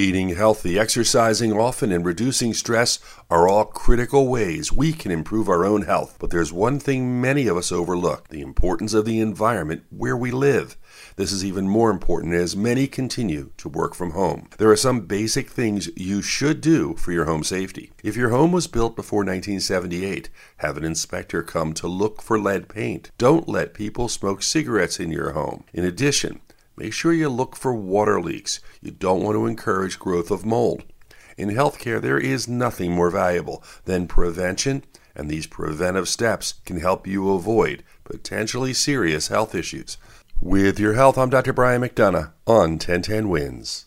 Eating healthy, exercising often, and reducing stress are all critical ways we can improve our own health. But there's one thing many of us overlook the importance of the environment where we live. This is even more important as many continue to work from home. There are some basic things you should do for your home safety. If your home was built before 1978, have an inspector come to look for lead paint. Don't let people smoke cigarettes in your home. In addition, Make sure you look for water leaks. You don't want to encourage growth of mold. In healthcare, there is nothing more valuable than prevention, and these preventive steps can help you avoid potentially serious health issues. With your health, I'm Dr. Brian McDonough on 1010 Wins.